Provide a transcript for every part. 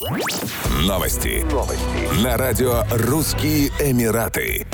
Новости. Новости. На радио «Русские Эмираты».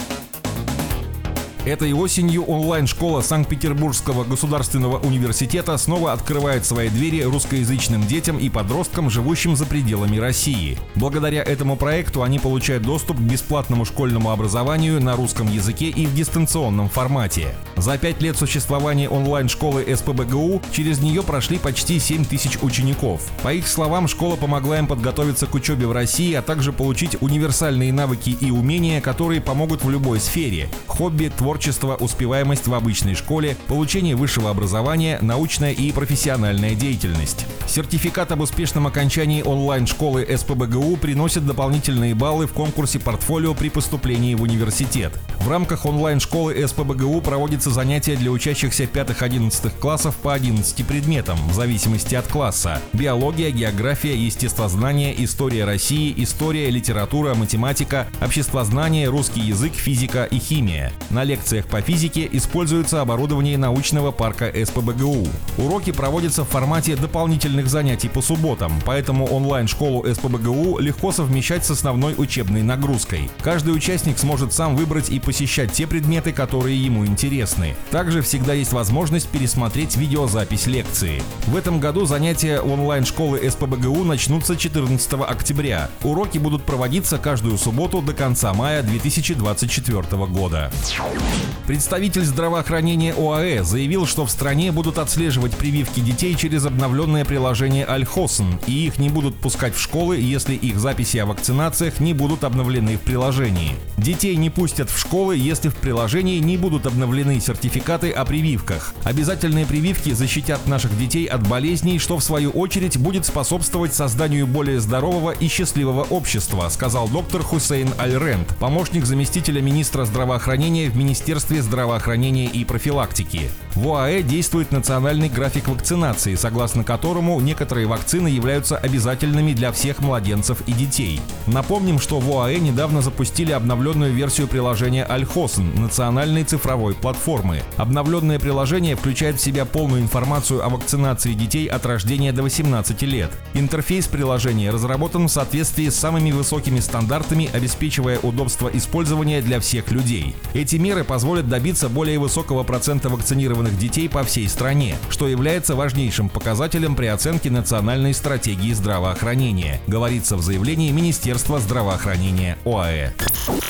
Этой осенью онлайн-школа Санкт-Петербургского государственного университета снова открывает свои двери русскоязычным детям и подросткам, живущим за пределами России. Благодаря этому проекту они получают доступ к бесплатному школьному образованию на русском языке и в дистанционном формате. За пять лет существования онлайн-школы СПБГУ через нее прошли почти 7 тысяч учеников. По их словам, школа помогла им подготовиться к учебе в России, а также получить универсальные навыки и умения, которые помогут в любой сфере – хобби, творчество, успеваемость в обычной школе, получение высшего образования, научная и профессиональная деятельность. Сертификат об успешном окончании онлайн-школы СПБГУ приносит дополнительные баллы в конкурсе портфолио при поступлении в университет. В рамках онлайн-школы СПБГУ проводятся занятия для учащихся 5-11 классов по 11 предметам, в зависимости от класса. Биология, география, естествознание, история России, история, литература, математика, обществознание, русский язык, физика и химия. На лекциях по физике используется оборудование научного парка СПБГУ. Уроки проводятся в формате дополнительных занятий по субботам, поэтому онлайн-школу СПБГУ легко совмещать с основной учебной нагрузкой. Каждый участник сможет сам выбрать и посещать те предметы, которые ему интересны. Также всегда есть возможность пересмотреть видеозапись лекции. В этом году занятия онлайн-школы СПБГУ начнутся 14 октября. Уроки будут проводиться каждую субботу до конца мая 2024 года. Представитель здравоохранения ОАЭ заявил, что в стране будут отслеживать прививки детей через обновленное приложение Альхосен, и их не будут пускать в школы, если их записи о вакцинациях не будут обновлены в приложении. Детей не пустят в школы если в приложении не будут обновлены сертификаты о прививках. Обязательные прививки защитят наших детей от болезней, что в свою очередь будет способствовать созданию более здорового и счастливого общества, сказал доктор Хусейн Аль-Рент, помощник заместителя министра здравоохранения в Министерстве здравоохранения и профилактики. В ОАЭ действует национальный график вакцинации, согласно которому некоторые вакцины являются обязательными для всех младенцев и детей. Напомним, что в ОАЭ недавно запустили обновленную версию приложения Альхосн национальной цифровой платформы. Обновленное приложение включает в себя полную информацию о вакцинации детей от рождения до 18 лет. Интерфейс приложения разработан в соответствии с самыми высокими стандартами, обеспечивая удобство использования для всех людей. Эти меры позволят добиться более высокого процента вакцинированных детей по всей стране, что является важнейшим показателем при оценке национальной стратегии здравоохранения, говорится в заявлении Министерства здравоохранения ОАЭ.